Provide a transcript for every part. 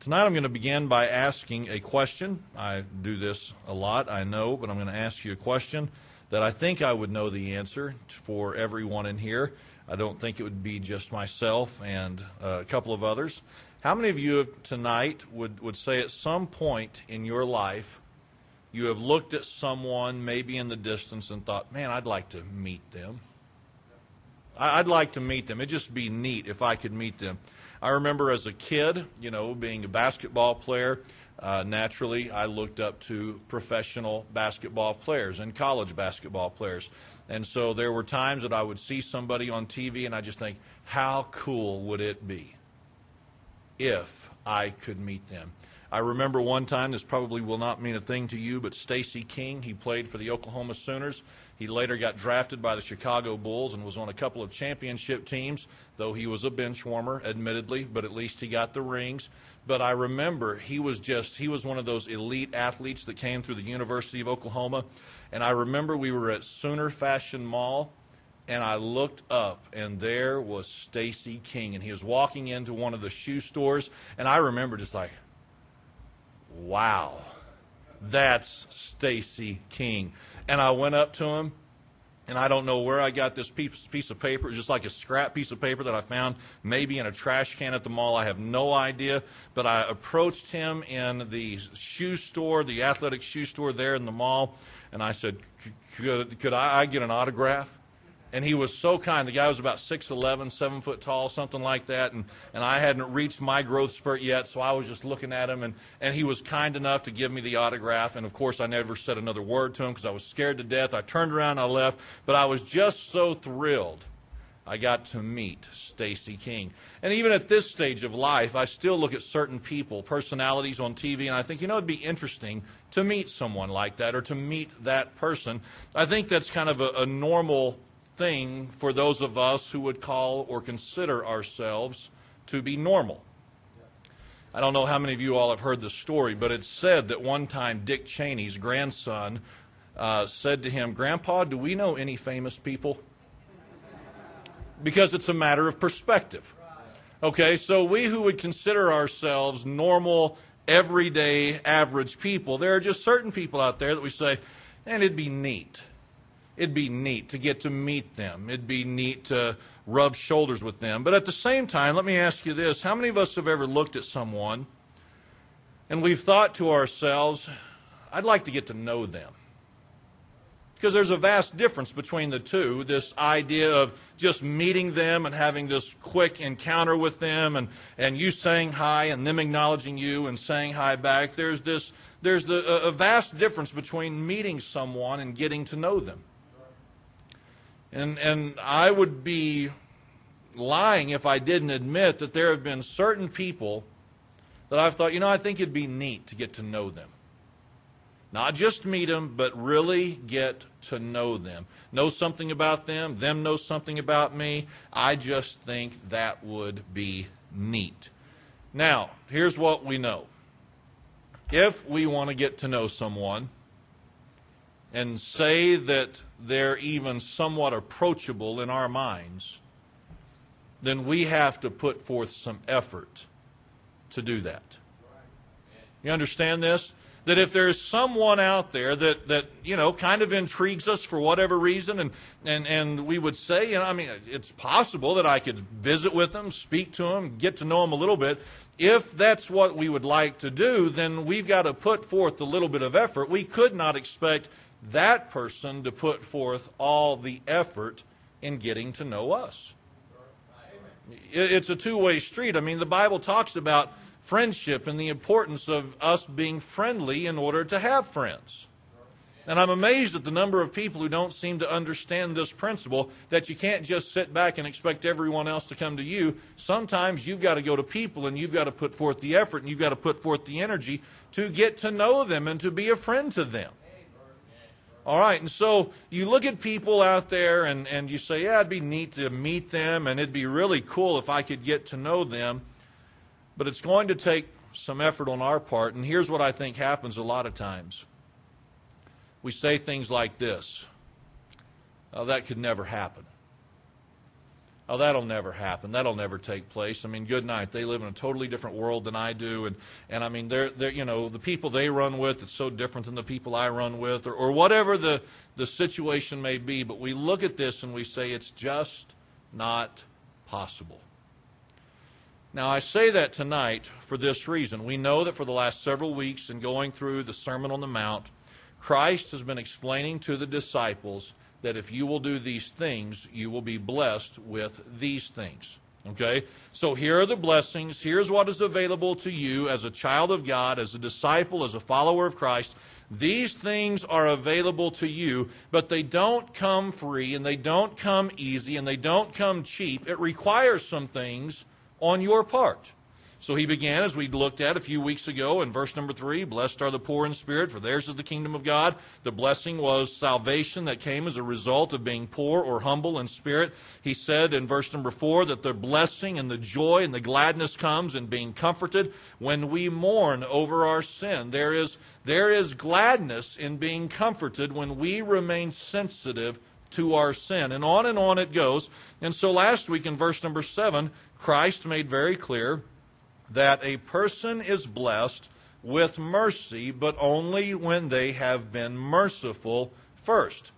Tonight I'm going to begin by asking a question. I do this a lot, I know, but I'm going to ask you a question that I think I would know the answer for everyone in here. I don't think it would be just myself and uh, a couple of others. How many of you tonight would, would say at some point in your life you have looked at someone maybe in the distance and thought, man, I'd like to meet them? I'd like to meet them. It'd just be neat if I could meet them. I remember as a kid, you know, being a basketball player, uh, naturally I looked up to professional basketball players and college basketball players. And so there were times that I would see somebody on TV and I just think, how cool would it be if I could meet them? I remember one time, this probably will not mean a thing to you, but Stacy King, he played for the Oklahoma Sooners. He later got drafted by the Chicago Bulls and was on a couple of championship teams, though he was a bench warmer, admittedly, but at least he got the rings. But I remember he was just, he was one of those elite athletes that came through the University of Oklahoma. And I remember we were at Sooner Fashion Mall, and I looked up, and there was Stacy King, and he was walking into one of the shoe stores, and I remember just like, wow, that's Stacy King. And I went up to him, and I don't know where I got this piece, of paper. It's just like a scrap piece of paper that I found maybe in a trash can at the mall. I have no idea. But I approached him in the shoe store, the athletic shoe store there in the mall, and I said, Could, could I get an autograph? And he was so kind. The guy was about 6'11, 7 foot tall, something like that, and, and I hadn't reached my growth spurt yet, so I was just looking at him, and, and he was kind enough to give me the autograph, and of course I never said another word to him because I was scared to death. I turned around, I left, but I was just so thrilled. I got to meet Stacy King. And even at this stage of life, I still look at certain people, personalities on TV, and I think, you know, it'd be interesting to meet someone like that or to meet that person. I think that's kind of a, a normal thing for those of us who would call or consider ourselves to be normal. I don't know how many of you all have heard the story, but it's said that one time Dick Cheney's grandson uh, said to him, Grandpa, do we know any famous people? Because it's a matter of perspective. Okay, so we who would consider ourselves normal, everyday, average people, there are just certain people out there that we say, and it'd be neat it'd be neat to get to meet them. It'd be neat to rub shoulders with them. But at the same time, let me ask you this how many of us have ever looked at someone and we've thought to ourselves, I'd like to get to know them? Because there's a vast difference between the two this idea of just meeting them and having this quick encounter with them and, and you saying hi and them acknowledging you and saying hi back. There's this there's the, a vast difference between meeting someone and getting to know them. And, and I would be lying if I didn't admit that there have been certain people that I've thought, you know, I think it'd be neat to get to know them. Not just meet them, but really get to know them. Know something about them, them know something about me. I just think that would be neat. Now, here's what we know. If we want to get to know someone, and say that they're even somewhat approachable in our minds, then we have to put forth some effort to do that. You understand this? That if there's someone out there that, that you know kind of intrigues us for whatever reason, and, and, and we would say, you know, I mean, it's possible that I could visit with them, speak to them, get to know them a little bit. If that's what we would like to do, then we've got to put forth a little bit of effort. We could not expect that person to put forth all the effort in getting to know us. It's a two way street. I mean, the Bible talks about friendship and the importance of us being friendly in order to have friends. And I'm amazed at the number of people who don't seem to understand this principle that you can't just sit back and expect everyone else to come to you. Sometimes you've got to go to people and you've got to put forth the effort and you've got to put forth the energy to get to know them and to be a friend to them. All right, and so you look at people out there and, and you say, yeah, it'd be neat to meet them and it'd be really cool if I could get to know them. But it's going to take some effort on our part. And here's what I think happens a lot of times we say things like this oh, that could never happen. Oh, that'll never happen. That'll never take place. I mean, good night. They live in a totally different world than I do, and and I mean, they're they're you know the people they run with it's so different than the people I run with, or, or whatever the the situation may be. But we look at this and we say it's just not possible. Now, I say that tonight for this reason. We know that for the last several weeks in going through the Sermon on the Mount, Christ has been explaining to the disciples that if you will do these things, you will be blessed with these things. Okay? So here are the blessings. Here's what is available to you as a child of God, as a disciple, as a follower of Christ. These things are available to you, but they don't come free and they don't come easy and they don't come cheap. It requires some things on your part. So he began, as we looked at a few weeks ago in verse number three Blessed are the poor in spirit, for theirs is the kingdom of God. The blessing was salvation that came as a result of being poor or humble in spirit. He said in verse number four that the blessing and the joy and the gladness comes in being comforted when we mourn over our sin. There is, there is gladness in being comforted when we remain sensitive to our sin. And on and on it goes. And so last week in verse number seven, Christ made very clear that a person is blessed with mercy, but only when they have been merciful first.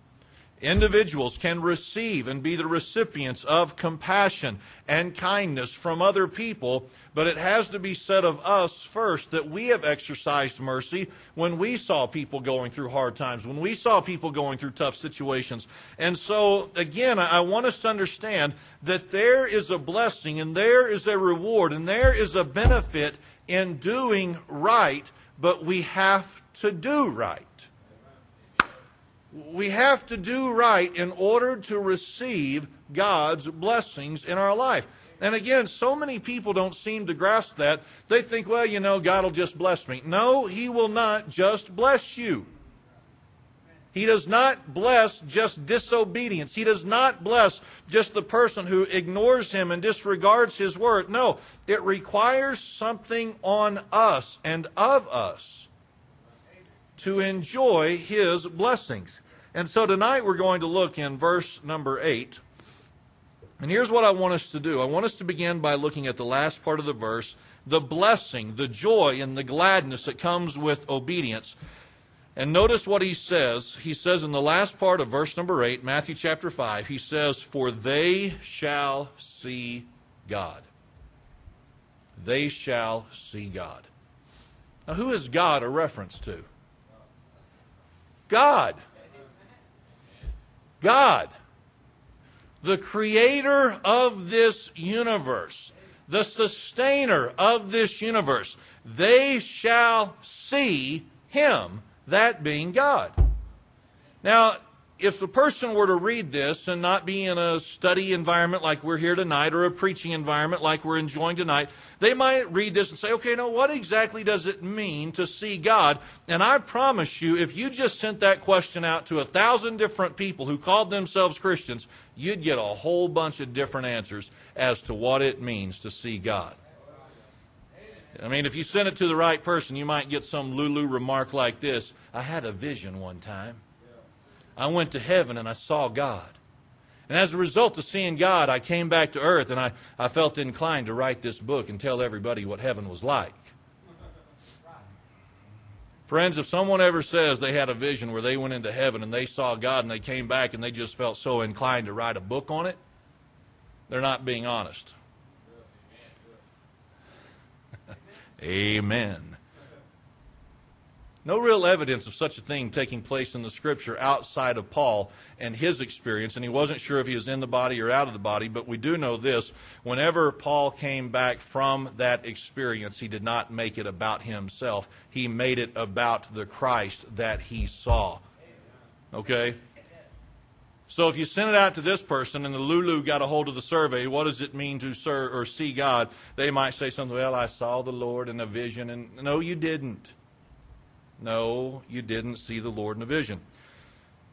Individuals can receive and be the recipients of compassion and kindness from other people, but it has to be said of us first that we have exercised mercy when we saw people going through hard times, when we saw people going through tough situations. And so, again, I want us to understand that there is a blessing and there is a reward and there is a benefit in doing right, but we have to do right we have to do right in order to receive God's blessings in our life. And again, so many people don't seem to grasp that. They think, well, you know, God will just bless me. No, He will not just bless you. He does not bless just disobedience. He does not bless just the person who ignores Him and disregards His word. No, it requires something on us and of us to enjoy His blessings. And so tonight we're going to look in verse number 8. And here's what I want us to do I want us to begin by looking at the last part of the verse the blessing, the joy, and the gladness that comes with obedience. And notice what he says. He says in the last part of verse number 8, Matthew chapter 5, he says, For they shall see God. They shall see God. Now, who is God a reference to? God. God, the creator of this universe, the sustainer of this universe, they shall see him, that being God. Now, if the person were to read this and not be in a study environment like we're here tonight or a preaching environment like we're enjoying tonight, they might read this and say, okay, now what exactly does it mean to see God? And I promise you, if you just sent that question out to a thousand different people who called themselves Christians, you'd get a whole bunch of different answers as to what it means to see God. I mean, if you send it to the right person, you might get some Lulu remark like this I had a vision one time. I went to heaven and I saw God. And as a result of seeing God, I came back to earth and I, I felt inclined to write this book and tell everybody what heaven was like. Friends, if someone ever says they had a vision where they went into heaven and they saw God and they came back and they just felt so inclined to write a book on it, they're not being honest. Amen. No real evidence of such a thing taking place in the scripture outside of Paul and his experience, and he wasn't sure if he was in the body or out of the body, but we do know this. Whenever Paul came back from that experience, he did not make it about himself. He made it about the Christ that he saw. Okay? So if you send it out to this person and the Lulu got a hold of the survey, what does it mean to serve or see God? They might say something, well, I saw the Lord in a vision, and no, you didn't. No, you didn't see the Lord in a vision.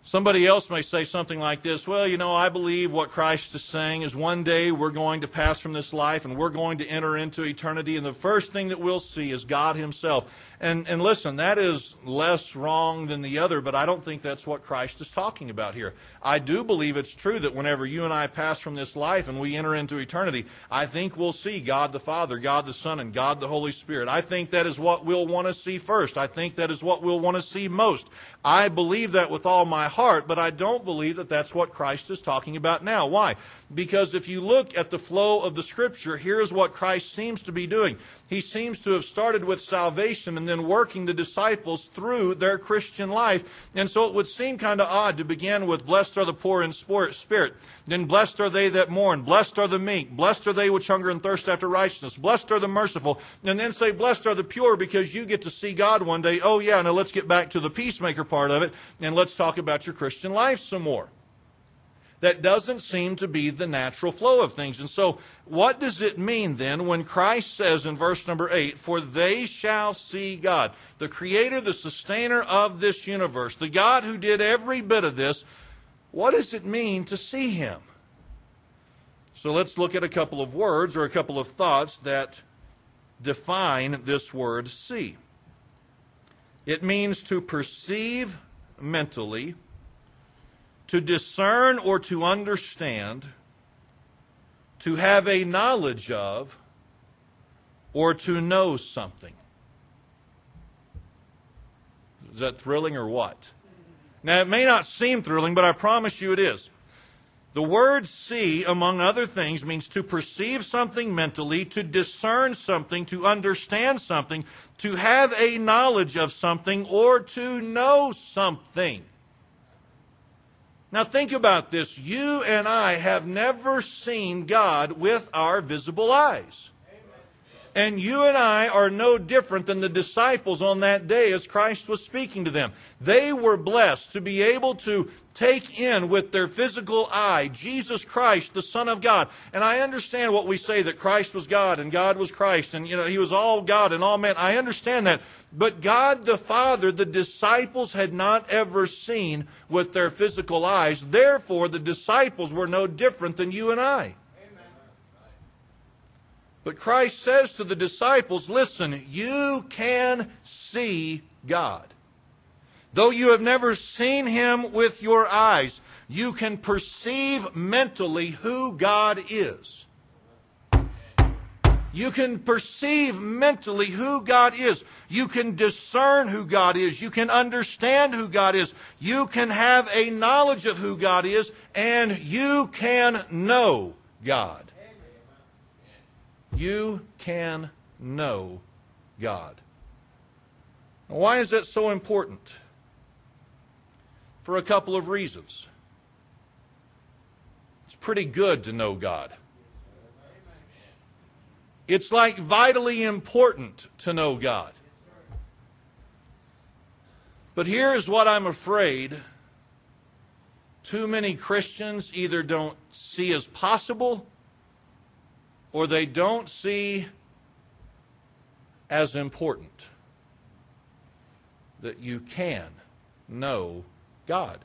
Somebody else may say something like this Well, you know, I believe what Christ is saying is one day we're going to pass from this life and we're going to enter into eternity, and the first thing that we'll see is God Himself. And, and listen, that is less wrong than the other, but I don't think that's what Christ is talking about here. I do believe it's true that whenever you and I pass from this life and we enter into eternity, I think we'll see God the Father, God the Son, and God the Holy Spirit. I think that is what we'll want to see first. I think that is what we'll want to see most. I believe that with all my heart, but I don't believe that that's what Christ is talking about now. Why? Because if you look at the flow of the Scripture, here's what Christ seems to be doing. He seems to have started with salvation and then working the disciples through their Christian life. And so it would seem kind of odd to begin with, Blessed are the poor in spirit. Then, blessed are they that mourn. Blessed are the meek. Blessed are they which hunger and thirst after righteousness. Blessed are the merciful. And then say, Blessed are the pure because you get to see God one day. Oh, yeah, now let's get back to the peacemaker part of it and let's talk about your Christian life some more that doesn't seem to be the natural flow of things. And so, what does it mean then when Christ says in verse number 8, For they shall see God, the creator, the sustainer of this universe, the God who did every bit of this? What does it mean to see him? So, let's look at a couple of words or a couple of thoughts that define this word see. It means to perceive mentally to discern or to understand, to have a knowledge of, or to know something. Is that thrilling or what? Now, it may not seem thrilling, but I promise you it is. The word see, among other things, means to perceive something mentally, to discern something, to understand something, to have a knowledge of something, or to know something. Now, think about this. You and I have never seen God with our visible eyes. And you and I are no different than the disciples on that day as Christ was speaking to them. They were blessed to be able to take in with their physical eye Jesus Christ, the Son of God. And I understand what we say that Christ was God and God was Christ and, you know, He was all God and all man. I understand that. But God the Father, the disciples had not ever seen with their physical eyes. Therefore, the disciples were no different than you and I. But Christ says to the disciples, listen, you can see God. Though you have never seen him with your eyes, you can perceive mentally who God is. You can perceive mentally who God is. You can discern who God is. You can understand who God is. You can have a knowledge of who God is, and you can know God. You can know God. Why is that so important? For a couple of reasons. It's pretty good to know God. It's like vitally important to know God. But here's what I'm afraid too many Christians either don't see as possible or they don't see as important that you can know God.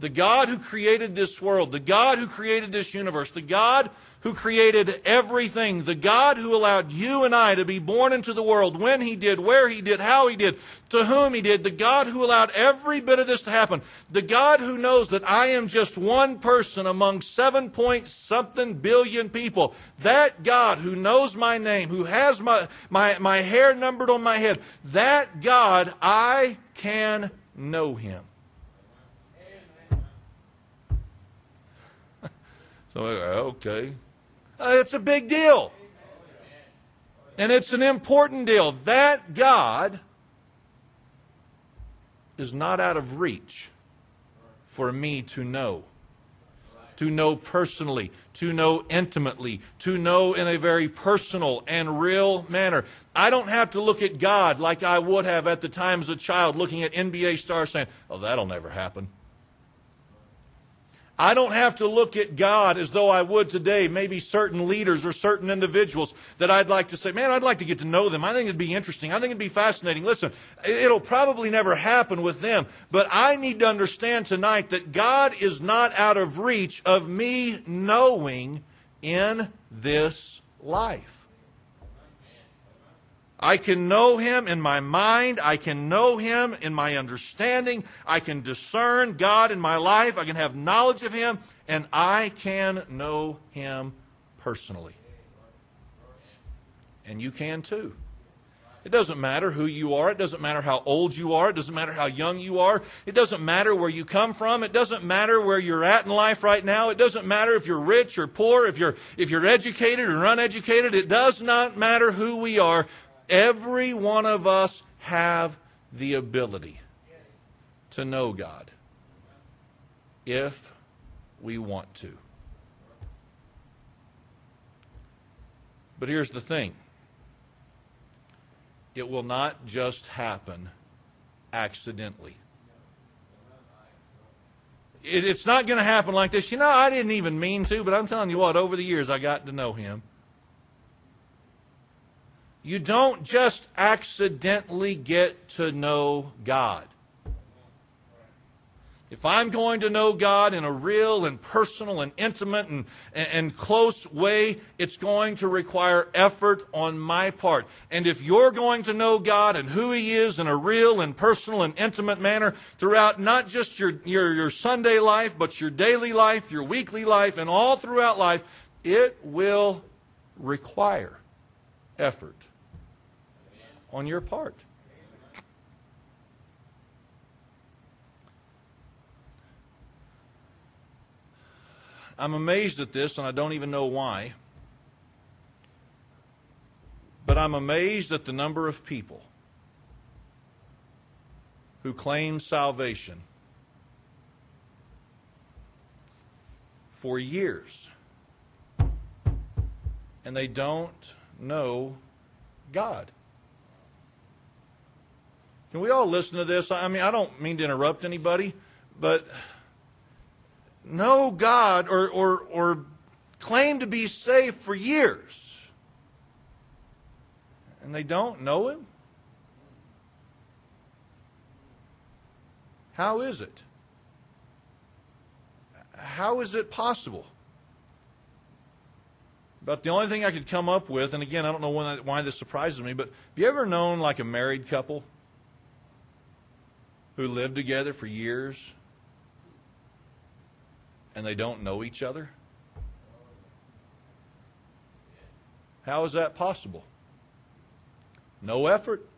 The God who created this world, the God who created this universe, the God who created everything, the God who allowed you and I to be born into the world when He did, where He did, how He did, to whom He did, the God who allowed every bit of this to happen, the God who knows that I am just one person among seven point something billion people, that God who knows my name, who has my, my, my hair numbered on my head, that God, I can know Him. So, uh, okay. Uh, it's a big deal. And it's an important deal. That God is not out of reach for me to know. To know personally, to know intimately, to know in a very personal and real manner. I don't have to look at God like I would have at the time as a child looking at NBA stars saying, oh, that'll never happen. I don't have to look at God as though I would today, maybe certain leaders or certain individuals that I'd like to say, man, I'd like to get to know them. I think it'd be interesting. I think it'd be fascinating. Listen, it'll probably never happen with them, but I need to understand tonight that God is not out of reach of me knowing in this life. I can know him in my mind. I can know him in my understanding. I can discern God in my life. I can have knowledge of him, and I can know him personally. And you can too. It doesn't matter who you are. It doesn't matter how old you are. It doesn't matter how young you are. It doesn't matter where you come from. It doesn't matter where you're at in life right now. It doesn't matter if you're rich or poor, if you're, if you're educated or uneducated. It does not matter who we are. Every one of us have the ability to know God if we want to. But here's the thing it will not just happen accidentally. it's not going to happen like this. You know, I didn't even mean to, but I'm telling you what, over the years I got to know him. You don't just accidentally get to know God. If I'm going to know God in a real and personal and intimate and, and, close way, it's going to require effort on my part. And if you're going to know God and who He is in a real and personal and intimate manner throughout not just your, your, your Sunday life, but your daily life, your weekly life, and all throughout life, it will require effort on your part. I'm amazed at this, and I don't even know why. But I'm amazed at the number of people who claim salvation for years and they don't know God. Can we all listen to this? I mean, I don't mean to interrupt anybody, but know God or, or, or claim to be saved for years, and they don't know Him? How is it? How is it possible? But the only thing I could come up with, and again, I don't know why this surprises me, but have you ever known like a married couple who live together for years and they don't know each other? How is that possible? No effort.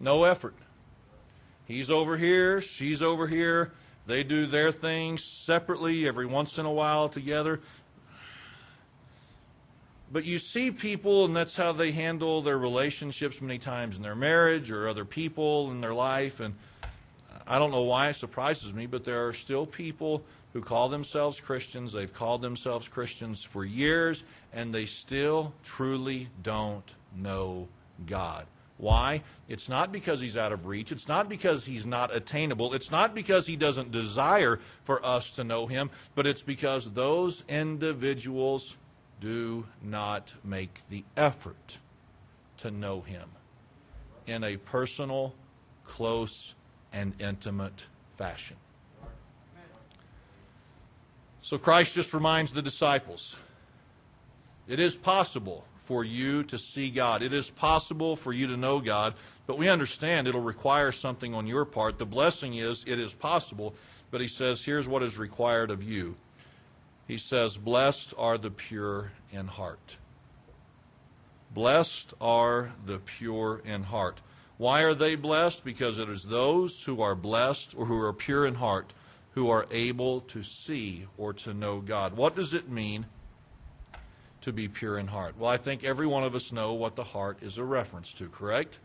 No effort. He's over here, she's over here. They do their things separately every once in a while together. But you see people, and that's how they handle their relationships many times in their marriage or other people in their life. And I don't know why it surprises me, but there are still people who call themselves Christians. They've called themselves Christians for years, and they still truly don't know God. Why? It's not because he's out of reach. It's not because he's not attainable. It's not because he doesn't desire for us to know him, but it's because those individuals do not make the effort to know Him in a personal, close, and intimate fashion. So Christ just reminds the disciples it is possible for you to see God. It is possible for you to know God, but we understand it'll require something on your part. The blessing is it is possible, but he says, here's what is required of you he says, Blessed are the pure in heart. Blessed are the pure in heart. Why are they blessed? Because it is those who are blessed or who are pure in heart who are able to see or to know God. What does it mean to be pure in heart? Well, I think every one of us know what the heart is a reference to, correct?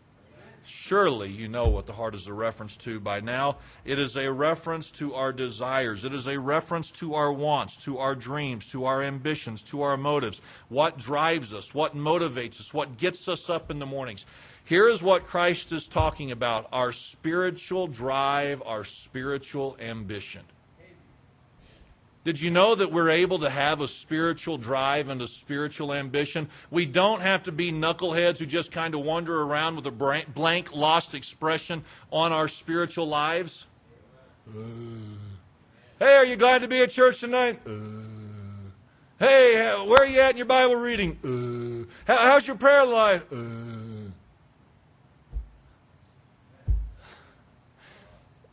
Surely you know what the heart is a reference to by now. It is a reference to our desires. It is a reference to our wants, to our dreams, to our ambitions, to our motives. What drives us, what motivates us, what gets us up in the mornings. Here is what Christ is talking about our spiritual drive, our spiritual ambition. Did you know that we're able to have a spiritual drive and a spiritual ambition? We don't have to be knuckleheads who just kind of wander around with a blank, lost expression on our spiritual lives. Uh. Hey, are you glad to be at church tonight? Uh. Hey, where are you at in your Bible reading? Uh. How's your prayer life?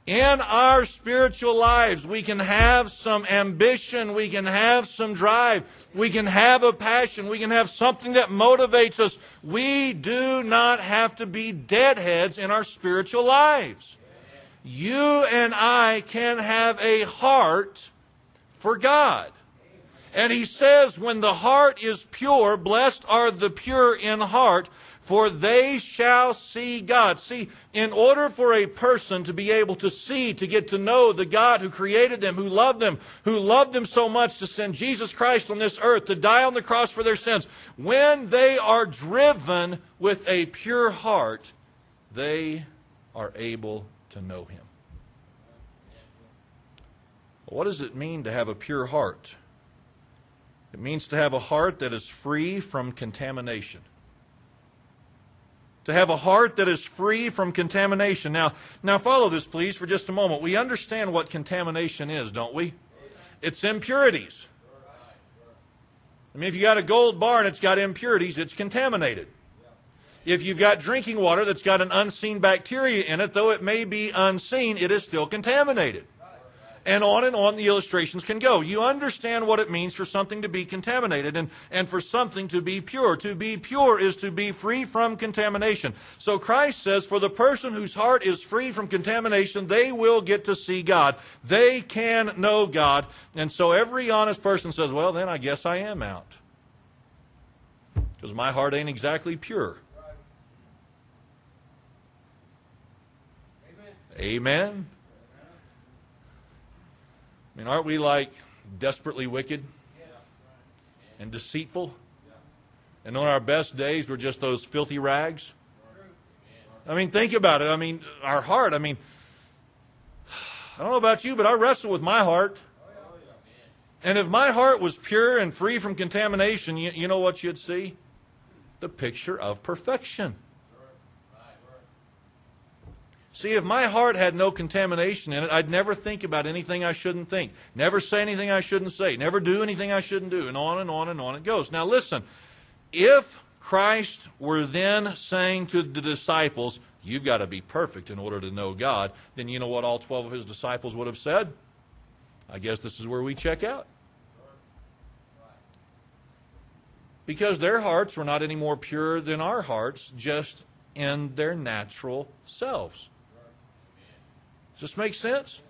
In our spiritual lives, we can have some ambition, we can have some drive, we can have a passion, we can have something that motivates us. We do not have to be deadheads in our spiritual lives. You and I can have a heart for God. And he says, when the heart is pure, blessed are the pure in heart, for they shall see God. See, in order for a person to be able to see, to get to know the God who created them, who loved them, who loved them so much to send Jesus Christ on this earth to die on the cross for their sins, when they are driven with a pure heart, they are able to know Him. What does it mean to have a pure heart? It means to have a heart that is free from contamination to have a heart that is free from contamination. Now, now follow this, please, for just a moment. We understand what contamination is, don't we? It's impurities. I mean, if you got a gold bar and it's got impurities, it's contaminated. If you've got drinking water that's got an unseen bacteria in it, though it may be unseen, it is still contaminated and on and on the illustrations can go. You understand what it means for something to be contaminated and, and for something to be pure. To be pure is to be free from contamination. So Christ says, for the person whose heart is free from contamination, they will get to see God. They can know God. And so every honest person says, well, then I guess I am out. Because my heart ain't exactly pure. Amen. I mean, aren't we like desperately wicked and deceitful? And on our best days, we're just those filthy rags? I mean, think about it. I mean, our heart, I mean, I don't know about you, but I wrestle with my heart. And if my heart was pure and free from contamination, you, you know what you'd see? The picture of perfection. See, if my heart had no contamination in it, I'd never think about anything I shouldn't think, never say anything I shouldn't say, never do anything I shouldn't do, and on and on and on it goes. Now, listen, if Christ were then saying to the disciples, You've got to be perfect in order to know God, then you know what all 12 of his disciples would have said? I guess this is where we check out. Because their hearts were not any more pure than our hearts, just in their natural selves. Does this make sense?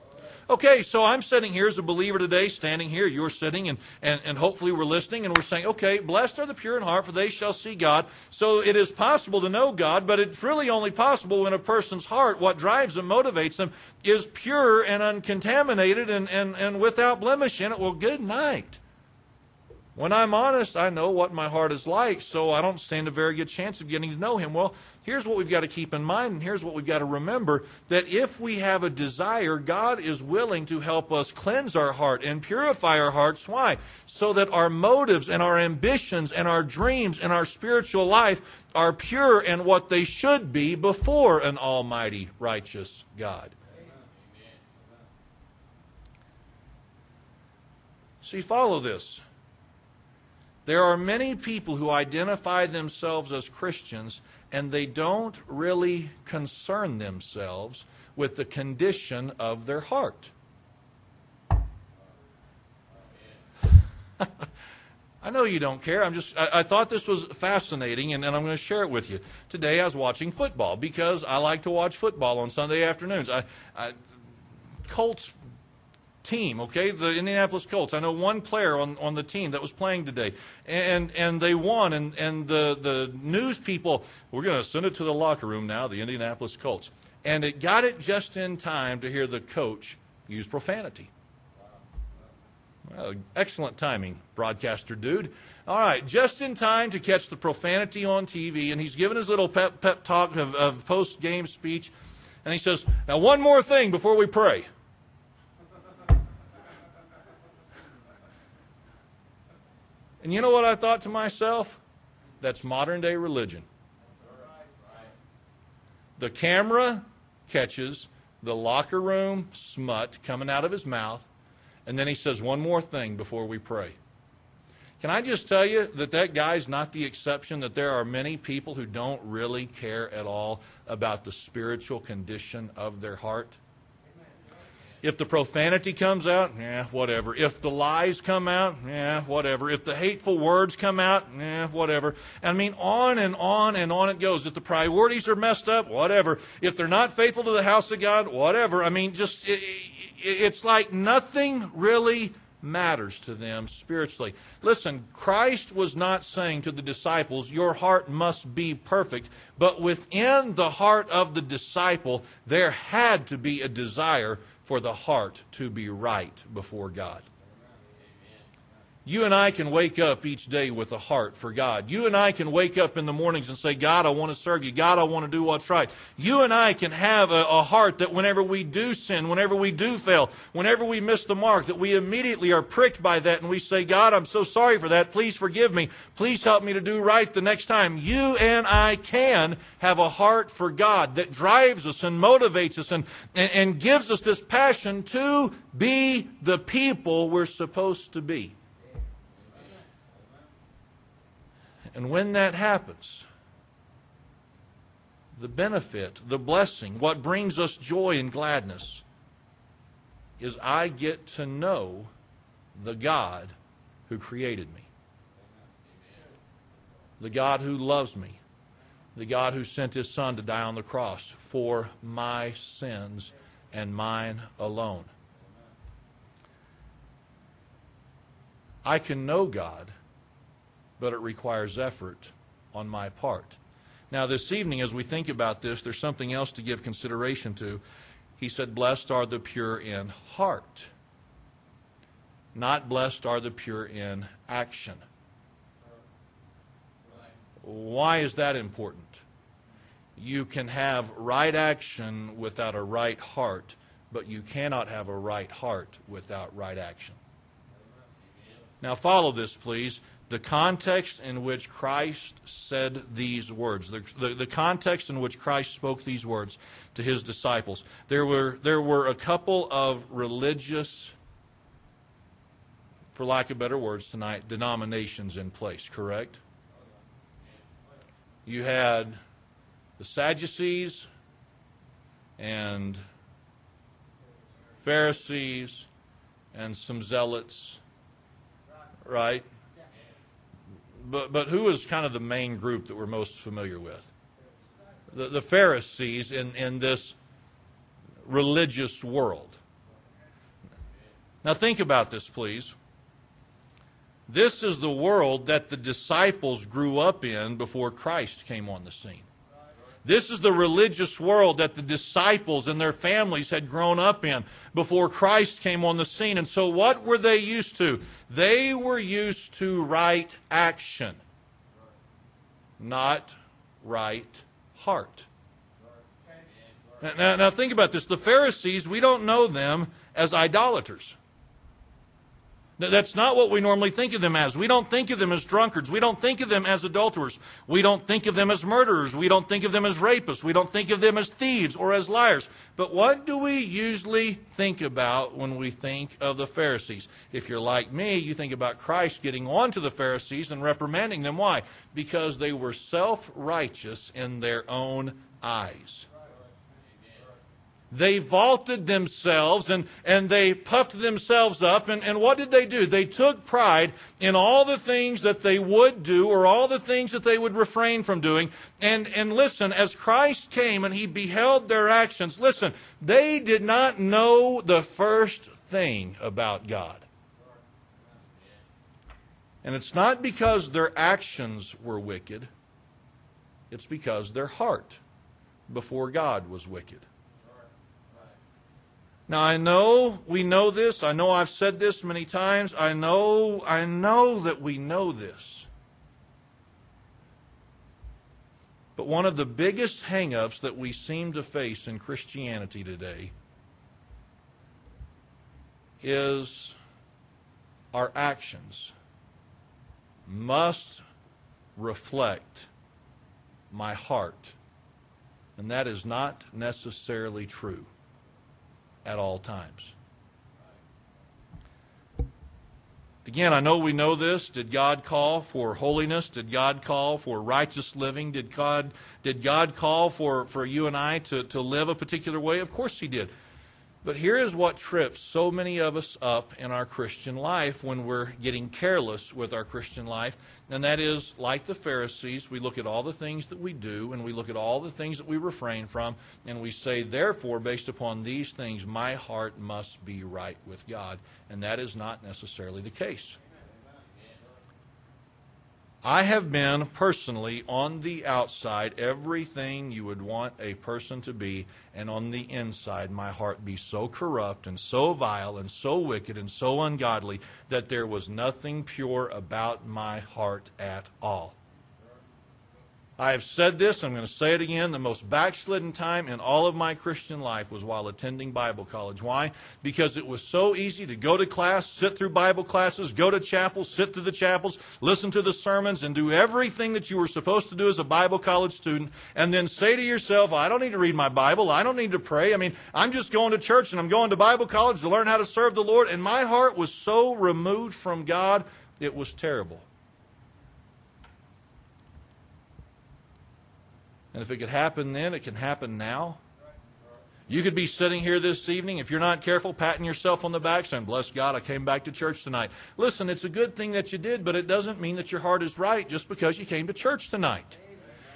Okay, so I'm sitting here as a believer today, standing here. You're sitting, and, and, and hopefully we're listening, and we're saying, okay, blessed are the pure in heart, for they shall see God. So it is possible to know God, but it's really only possible when a person's heart, what drives them, motivates them, is pure and uncontaminated and, and, and without blemish in it. Well, good night. When I'm honest, I know what my heart is like, so I don't stand a very good chance of getting to know Him. Well, here's what we've got to keep in mind, and here's what we've got to remember that if we have a desire, God is willing to help us cleanse our heart and purify our hearts. Why? So that our motives and our ambitions and our dreams and our spiritual life are pure and what they should be before an almighty, righteous God. See, follow this. There are many people who identify themselves as Christians and they don't really concern themselves with the condition of their heart. I know you don't care. I'm just, I, I thought this was fascinating, and, and I'm going to share it with you. Today I was watching football because I like to watch football on Sunday afternoons. I, I Colts team, okay? The Indianapolis Colts. I know one player on, on the team that was playing today. And and they won and, and the, the news people, we're gonna send it to the locker room now, the Indianapolis Colts. And it got it just in time to hear the coach use profanity. Well, excellent timing, broadcaster dude. All right, just in time to catch the profanity on TV, and he's giving his little pep, pep talk of, of post game speech. And he says, Now, one more thing before we pray. And you know what I thought to myself? That's modern day religion. The camera catches the locker room smut coming out of his mouth, and then he says one more thing before we pray. Can I just tell you that that guy's not the exception, that there are many people who don't really care at all about the spiritual condition of their heart? If the profanity comes out, yeah, whatever. If the lies come out, yeah, whatever. If the hateful words come out, yeah, whatever. I mean, on and on and on it goes. If the priorities are messed up, whatever. If they're not faithful to the house of God, whatever. I mean, just, it, it's like nothing really matters to them spiritually. Listen, Christ was not saying to the disciples, Your heart must be perfect, but within the heart of the disciple, there had to be a desire for the heart to be right before God. You and I can wake up each day with a heart for God. You and I can wake up in the mornings and say, God, I want to serve you. God, I want to do what's right. You and I can have a, a, heart that whenever we do sin, whenever we do fail, whenever we miss the mark, that we immediately are pricked by that and we say, God, I'm so sorry for that. Please forgive me. Please help me to do right the next time. You and I can have a heart for God that drives us and motivates us and, and, and gives us this passion to be the people we're supposed to be. And when that happens, the benefit, the blessing, what brings us joy and gladness is I get to know the God who created me, the God who loves me, the God who sent his Son to die on the cross for my sins and mine alone. I can know God but it requires effort on my part. Now, this evening, as we think about this, there's something else to give consideration to. He said, Blessed are the pure in heart, not blessed are the pure in action. Why is that important? You can have right action without a right heart, but you cannot have a right heart without right action. Now, follow this, please the context in which Christ said these words, the, the, the, context in which Christ spoke these words to his disciples. There were, there were a couple of religious, for lack of better words tonight, denominations in place, correct? You had the Sadducees and Pharisees and some zealots, right? But, but who was kind of the main group that we're most familiar with? The, the Pharisees in, in this religious world. Now, think about this, please. This is the world that the disciples grew up in before Christ came on the scene. This is the religious world that the disciples and their families had grown up in before Christ came on the scene. And so, what were they used to? They were used to right action, not right heart. Now, now, think about this. The Pharisees, we don't know them as idolaters. That's not what we normally think of them as. We don't think of them as drunkards. We don't think of them as adulterers. We don't think of them as murderers. We don't think of them as rapists. We don't think of them as thieves or as liars. But what do we usually think about when we think of the Pharisees? If you're like me, you think about Christ getting on to the Pharisees and reprimanding them. Why? Because they were self righteous in their own eyes. They vaulted themselves and, and they puffed themselves up. And, and what did they do? They took pride in all the things that they would do or all the things that they would refrain from doing. And, and listen, as Christ came and he beheld their actions, listen, they did not know the first thing about God. And it's not because their actions were wicked, it's because their heart before God was wicked. Now I know we know this. I know I've said this many times. I know I know that we know this. But one of the biggest hangups that we seem to face in Christianity today is our actions must reflect my heart. And that is not necessarily true at all times. Again, I know we know this. Did God call for holiness? Did God call for righteous living? Did God, did God call for, for you and I to, to live a particular way? Of course He did. But here is what trips so many of us up in our Christian life when we're getting careless with our Christian life. And that is, like the Pharisees, we look at all the things that we do and we look at all the things that we refrain from, and we say, therefore, based upon these things, my heart must be right with God. And that is not necessarily the case. I have been personally on the outside everything you would want a person to be, and on the inside my heart be so corrupt and so vile and so wicked and so ungodly that there was nothing pure about my heart at all. I have said this, I'm going to say it again. The most backslidden time in all of my Christian life was while attending Bible college. Why? Because it was so easy to go to class, sit through Bible classes, go to chapels, sit through the chapels, listen to the sermons, and do everything that you were supposed to do as a Bible college student, and then say to yourself, I don't need to read my Bible. I don't need to pray. I mean, I'm just going to church and I'm going to Bible college to learn how to serve the Lord. And my heart was so removed from God, it was terrible. And if it could happen then, it can happen now. You could be sitting here this evening, if you're not careful, patting yourself on the back, saying, Bless God, I came back to church tonight. Listen, it's a good thing that you did, but it doesn't mean that your heart is right just because you came to church tonight.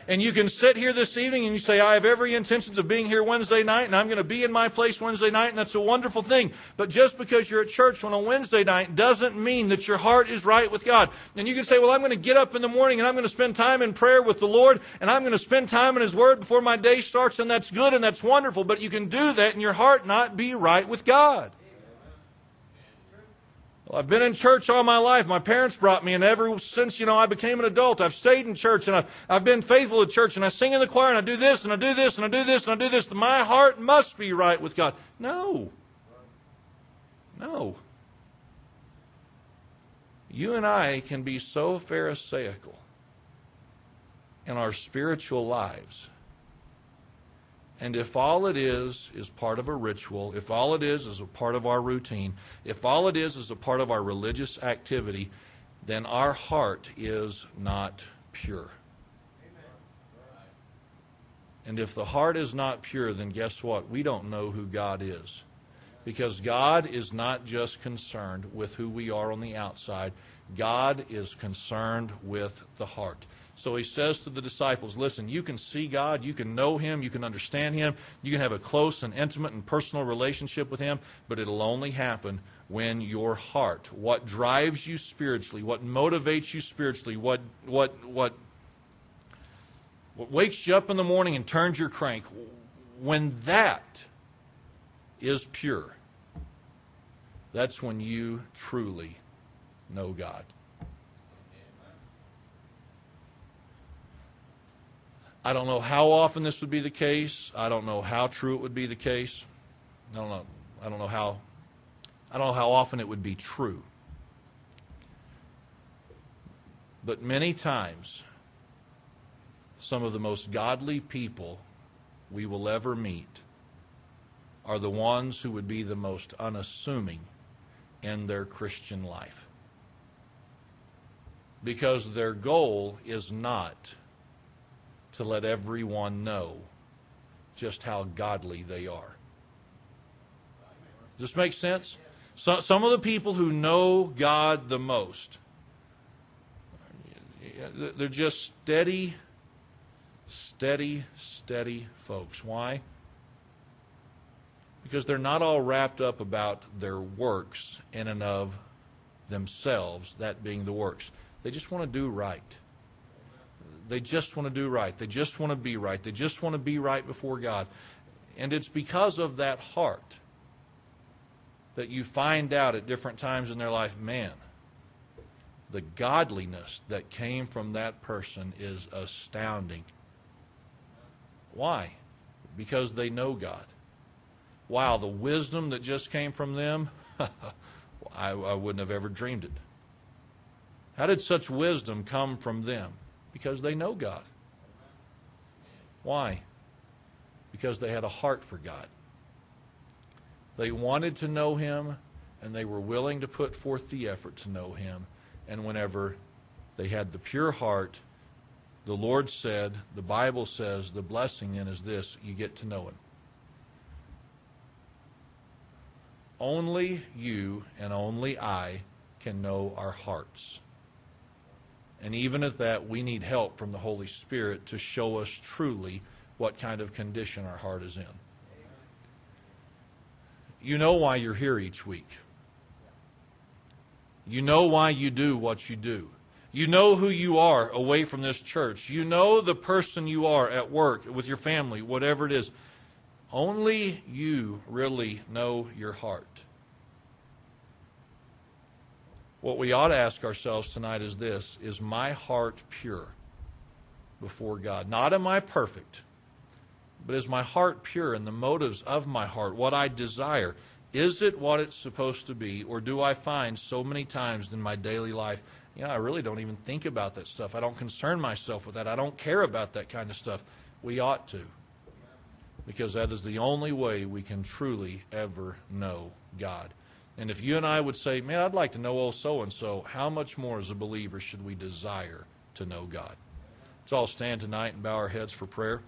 And you can sit here this evening and you say, I have every intentions of being here Wednesday night and I'm going to be in my place Wednesday night, and that's a wonderful thing. But just because you're at church on a Wednesday night doesn't mean that your heart is right with God. And you can say, Well, I'm going to get up in the morning and I'm going to spend time in prayer with the Lord and I'm going to spend time in His Word before my day starts, and that's good and that's wonderful. But you can do that and your heart not be right with God. Well, I've been in church all my life. My parents brought me, and ever since, you know, I became an adult, I've stayed in church, and I've, I've been faithful to church, and I sing in the choir, and I do this, and I do this, and I do this, and I do this. My heart must be right with God. No. No. You and I can be so Pharisaical in our spiritual lives and if all it is is part of a ritual, if all it is is a part of our routine, if all it is is a part of our religious activity, then our heart is not pure. And if the heart is not pure, then guess what? We don't know who God is. Because God is not just concerned with who we are on the outside, God is concerned with the heart. So he says to the disciples, Listen, you can see God, you can know Him, you can understand Him, you can have a close and intimate and personal relationship with Him, but it'll only happen when your heart, what drives you spiritually, what motivates you spiritually, what, what, what, what wakes you up in the morning and turns your crank, when that is pure, that's when you truly know God. I don't know how often this would be the case. I don't know how true it would be the case. I don't know. I don't know how. I don't know how often it would be true. But many times, some of the most godly people we will ever meet are the ones who would be the most unassuming in their Christian life. Because their goal is not to let everyone know just how godly they are. Does this make sense? So, some of the people who know God the most, they're just steady, steady, steady folks. Why? Because they're not all wrapped up about their works in and of themselves, that being the works. They just want to do right. They just want to do right. They just want to be right. They just want to be right before God. And it's because of that heart that you find out at different times in their life, man, the godliness that came from that person is astounding. Why? Because they know God. Wow, the wisdom that just came from them, I, I wouldn't have ever dreamed it. How did such wisdom come from them? Because they know God. Why? Because they had a heart for God. They wanted to know Him, and they were willing to put forth the effort to know Him. And whenever they had the pure heart, the Lord said, the Bible says, the blessing in is this you get to know Him. Only you and only I can know our hearts. And even at that, we need help from the Holy Spirit to show us truly what kind of condition our heart is in. You know why you're here each week. You know why you do what you do. You know who you are away from this church. You know the person you are at work, with your family, whatever it is. Only you really know your heart. What we ought to ask ourselves tonight is this Is my heart pure before God? Not am I perfect, but is my heart pure and the motives of my heart, what I desire? Is it what it's supposed to be, or do I find so many times in my daily life, you know, I really don't even think about that stuff. I don't concern myself with that. I don't care about that kind of stuff. We ought to, because that is the only way we can truly ever know God. And if you and I would say, man, I'd like to know old so and so, how much more as a believer should we desire to know God? Let's all stand tonight and bow our heads for prayer.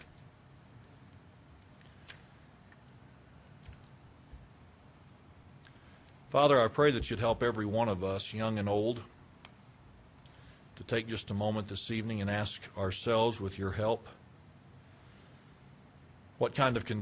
Father, I pray that you'd help every one of us, young and old, to take just a moment this evening and ask ourselves, with your help, what kind of condition